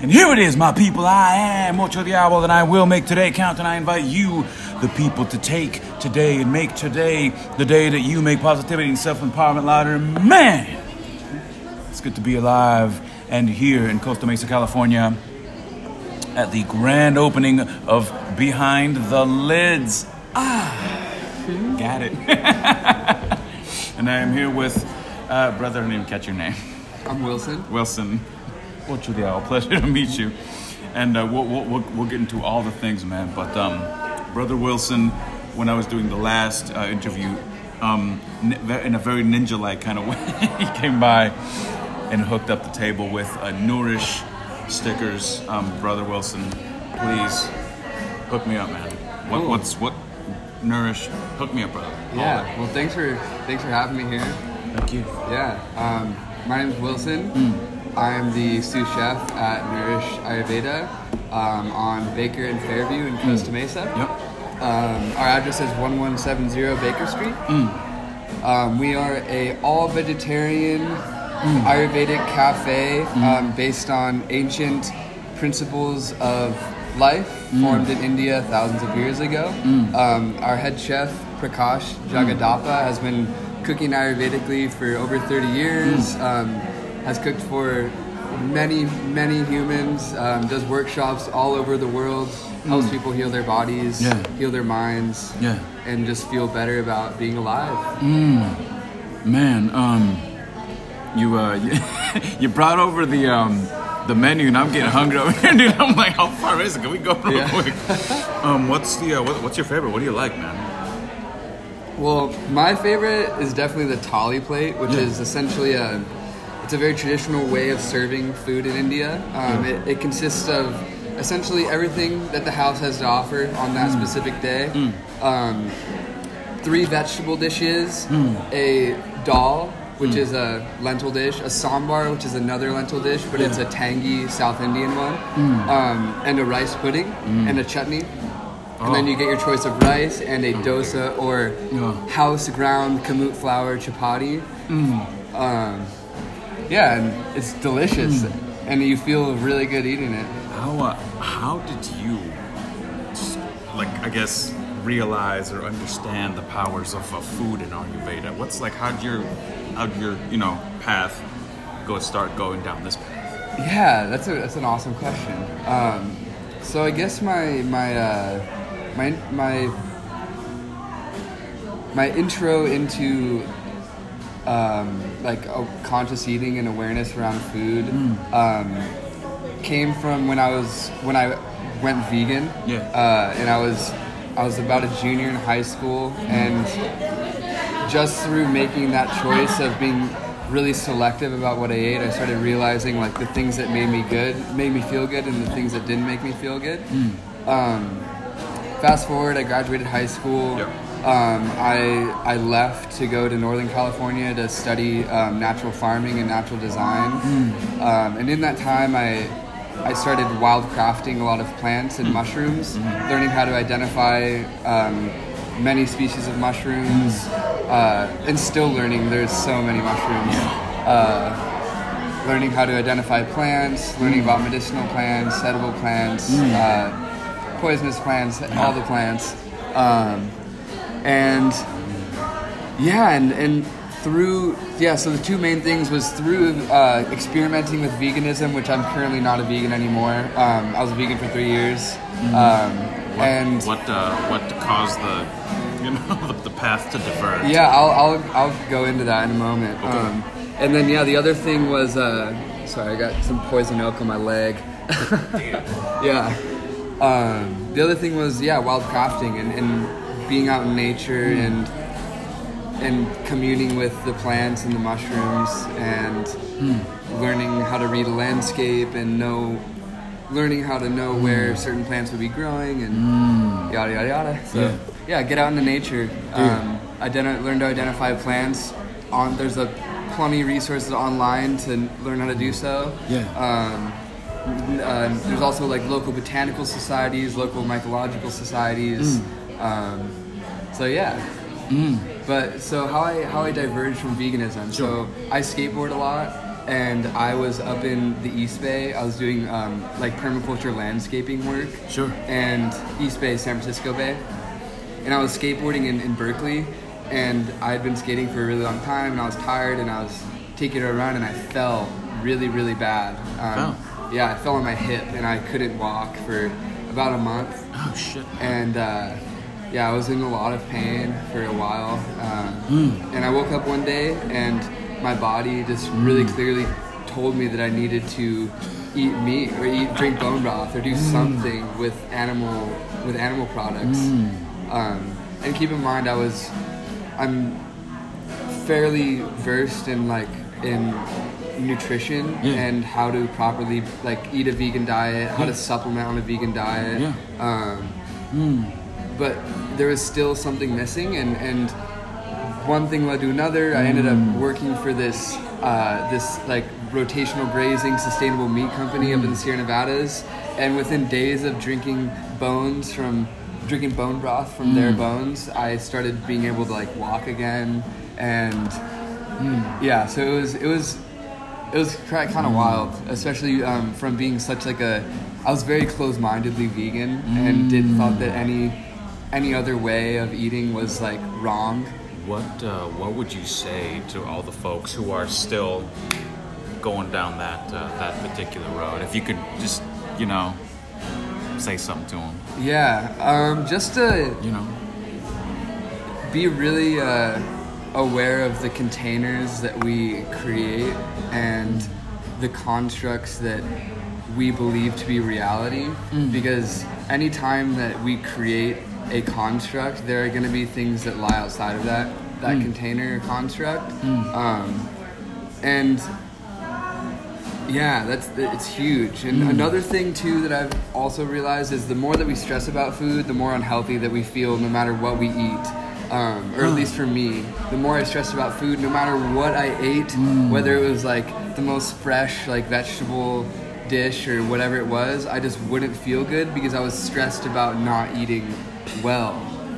And here it is, my people. I am Ocho Diablo, and I will make today count. And I invite you, the people, to take today and make today the day that you make positivity and self empowerment louder. Man, it's good to be alive and here in Costa Mesa, California, at the grand opening of Behind the Lids. Ah, got it. and I am here with uh, brother. I didn't even catch your name. I'm Wilson. Wilson. Ocho Diablo. Pleasure to meet you. And uh, we'll, we'll, we'll, we'll get into all the things, man. But um, Brother Wilson, when I was doing the last uh, interview, um, in a very ninja like kind of way, he came by and hooked up the table with uh, Nourish stickers. Um, Brother Wilson, please hook me up, man. What, what's what? Nourish, hook me up, brother. Yeah. Well, thanks for thanks for having me here. Thank you. Yeah. Um, my name is Wilson. Mm. I'm the sous chef at Nourish Ayurveda um, on Baker and Fairview in Costa Mesa. Mm. Yep. Um, our address is 1170 Baker Street. Mm. Um, we are a all vegetarian Mm. Ayurvedic cafe um, based on ancient principles of life formed in India thousands of years ago. Um, our head chef Prakash Jagadappa has been cooking Ayurvedically for over 30 years. Um, has cooked for many many humans. Um, does workshops all over the world. Helps people heal their bodies, Mm. Yeah. heal their minds, Yeah. and just feel better about being alive. Man, um, you uh, you, brought over the um, the menu, and I'm getting hungry over here, dude. I'm like, how far is it? Can we go real Yeah. quick? Um, what's the uh, what, what's your favorite? What do you like, man? Well, my favorite is definitely the thali plate, which is essentially a it's a very traditional way of serving food in India. Um, it, it consists of essentially everything that the house has to offer on that specific day. Um, three vegetable dishes, a dal, which is a lentil dish, a sambar, which is another lentil dish, but it's a tangy South Indian one, um, and a rice pudding and a chutney. And then Oh. you get your choice of rice and a dosa or Yeah. house ground kamut flour chapati. Um, yeah, and it's delicious, and you feel really good eating it. How uh, how did you like? I guess realize or understand the powers of uh, food in Ayurveda. What's like? How'd your how'd your you know path go start going down this path? Yeah, that's a that's an awesome question. Um, so I guess my my uh, my my my intro into um, like conscious eating and awareness around food um, came from when I was when I went vegan. Yeah. Uh, and I was I was about a junior in high school, and just through making that choice of being really selective about what I ate, I started realizing like the things that made me good, made me feel good, and the things that didn't make me feel good. Um, fast forward, I graduated high school. Yep. Um, I I left to go to Northern California to study um, natural farming and natural design. Um, and in that time, I I started wild crafting a lot of plants and mushrooms, learning how to identify um, many species of mushrooms, uh, and still learning. There's so many mushrooms. Uh, learning how to identify plants, learning about medicinal plants, edible plants, uh, poisonous plants, all the plants, um, and yeah, and and through yeah, so the two main things was through uh, experimenting with veganism, which I'm currently not a vegan anymore. Um, I was a vegan for three years, um, What, and what uh, what caused the you know the, the path to divert? Yeah, I'll, I'll, I'll go into that in a moment. Okay. Um, and then, yeah, the other thing was, uh, sorry, I got some poison oak on my leg. yeah. Um, the other thing was, yeah, wild crafting and, and being out in nature and and communing with the plants and the mushrooms and learning how to read a landscape and know learning how to know where certain plants would be growing and yada yada yada. So Yeah. yeah, get out into nature. Um, identi- learn to identify plants. On there's a plenty of resources online to learn how to do so. Yeah. Um, uh, there's also like local botanical societies, local mycological societies. Um, so yeah. But so how I how I diverged from veganism. So I skateboard a lot, and I was up in the East Bay. I was doing um, like permaculture landscaping work. Sure. And East Bay, San Francisco Bay, and I was skateboarding in, in Berkeley, and I had been skating for a really long time, and I was tired, and I was taking it around, and I fell really, really bad. Um, Yeah, I fell on my hip, and I couldn't walk for about a month Oh shit. and uh, yeah, I was in a lot of pain for a while. Um, And I woke up one day, and my body just really clearly told me that I needed to eat meat or eat drink bone broth or do something with animal with animal products. Um, and keep in mind, I was I'm fairly versed in like in nutrition Yeah. and how to properly like eat a vegan diet, how Yeah. to supplement on a vegan diet. Yeah. Um, But there was still something missing, and and one thing led to another. I ended up mm. working for this uh, this like rotational grazing sustainable meat company up in the Sierra Nevadas, and within days of drinking bones from drinking bone broth from their mm. bones, I started being able to like walk again, and yeah, so it was it was it was kind of wild, especially um, from being such like a. I was very close-mindedly vegan and didn't thought that any any other way of eating was like wrong. What uh, What would you say to all the folks who are still going down that uh, that particular road? If you could just, you know, say something to them, Yeah, um, just to you know. be really uh, aware of the containers that we create and the constructs that we believe to be reality because anytime that we create a construct there are going to be things that lie outside of that that container construct. Um, and yeah, that's it's huge. And another thing too that I've also realized is the more that we stress about food, the more unhealthy that we feel, no matter what we eat. Um, or at least for me, the more I stressed about food, no matter what I ate, whether it was like the most fresh like vegetable dish or whatever it was, I just wouldn't feel good because I was stressed about not eating well.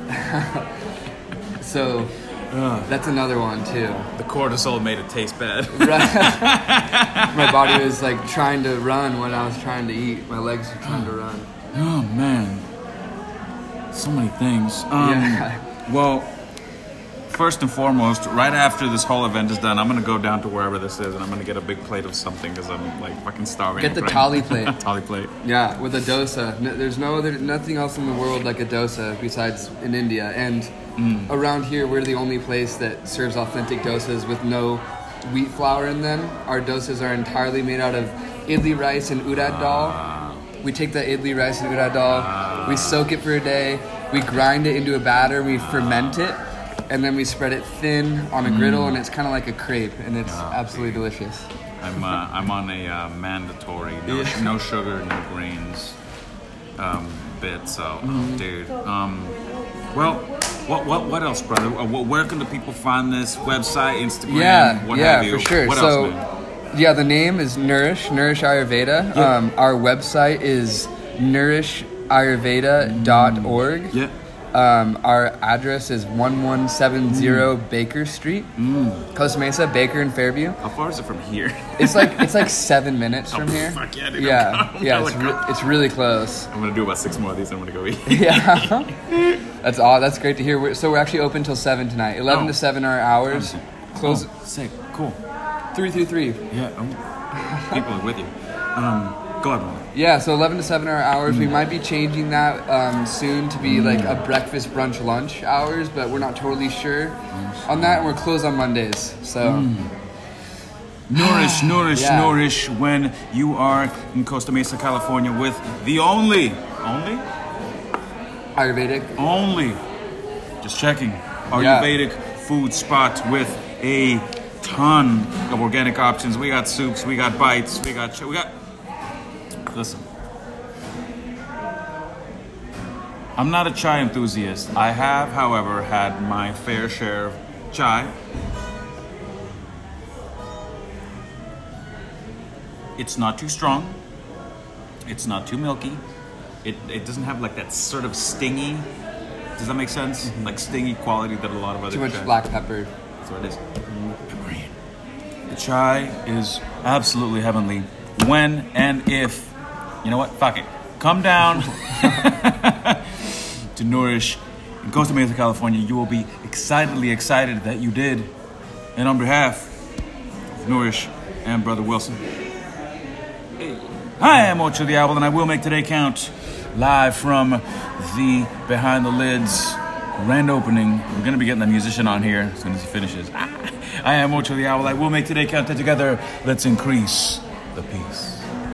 so that's another one too. The cortisol made it taste bad. Right. My body was like trying to run when I was trying to eat. My legs were trying to run. oh man, so many things. Um, Yeah. Well, first and foremost, right after this whole event is done, I'm gonna go down to wherever this is, and I'm gonna get a big plate of something because I'm like fucking starving. Get the right thali plate. thali plate. Yeah, with a dosa. N- There's no other, nothing else in the world like a dosa besides in India. And mm. around here, we're the only place that serves authentic dosas with no wheat flour in them. Our dosas are entirely made out of idli rice and urad ah. dal. We take the idli rice and urad dal, we soak it for a day, we grind it into a batter, we ferment it, and then we spread it thin on a griddle, and it's kind of like a crepe, and it's absolutely delicious. I'm uh, I'm on a uh, mandatory no, Yeah. no sugar, no grains um, bit. So, Mm-hmm. dude. Um, well, what what what else, brother? Uh, where can the people find this website, Instagram, Yeah, what yeah, for sure. What so, else, yeah, the name is Nourish, Nourish Ayurveda. Yeah. Um, our website is nourishayurveda.org. Yeah. Um, our address is 1170 Mm. Baker Street, Costa Mesa, Baker and Fairview. How far is it from here? It's like it's like seven minutes from Oh, here. fuck yeah, dude, yeah, I'm yeah. It's, re- it's really close. I'm gonna do about six more of these. and I'm gonna go eat. Yeah, that's all. That's great to hear. We're, so we're actually open till seven tonight. Eleven Oh. to seven are hours. Close Oh, sick. Cool. three through three. Yeah. Um, people are with you. Um, go ahead. Yeah, so 11 to 7 are hours. We mm. might be changing that um, soon to be like a mm. breakfast, brunch, lunch hours, but we're not totally sure on that. And we're closed on Mondays. So, mm. Nourish, nourish, Yeah. nourish when you are in Costa Mesa, California with the only, only, Ayurvedic. only, just checking. Ayurvedic food spot with a ton of organic options. We got soups, we got bites, we got, ch- we got, listen. I'm not a chai enthusiast. I have, however, had my fair share of chai. It's not too strong. It's not too milky. It, it doesn't have like that sort of stingy. Does that make sense? Mm-hmm. Like stingy quality that a lot of other Too much chais- black pepper. That's what it is. Pepperine. It's chai is absolutely heavenly. When and if, you know what? Fuck it. Come down to Nourish in Costa Mesa, California. You will be excitedly excited that you did. And on behalf of Nourish and Brother Wilson, I am Ocho Diablo, and I will make today count live from the Behind the Lids grand opening. We're going to be getting the musician on here as soon as he finishes. I am Ocho Diablo. I will make today count together. Let's increase the peace.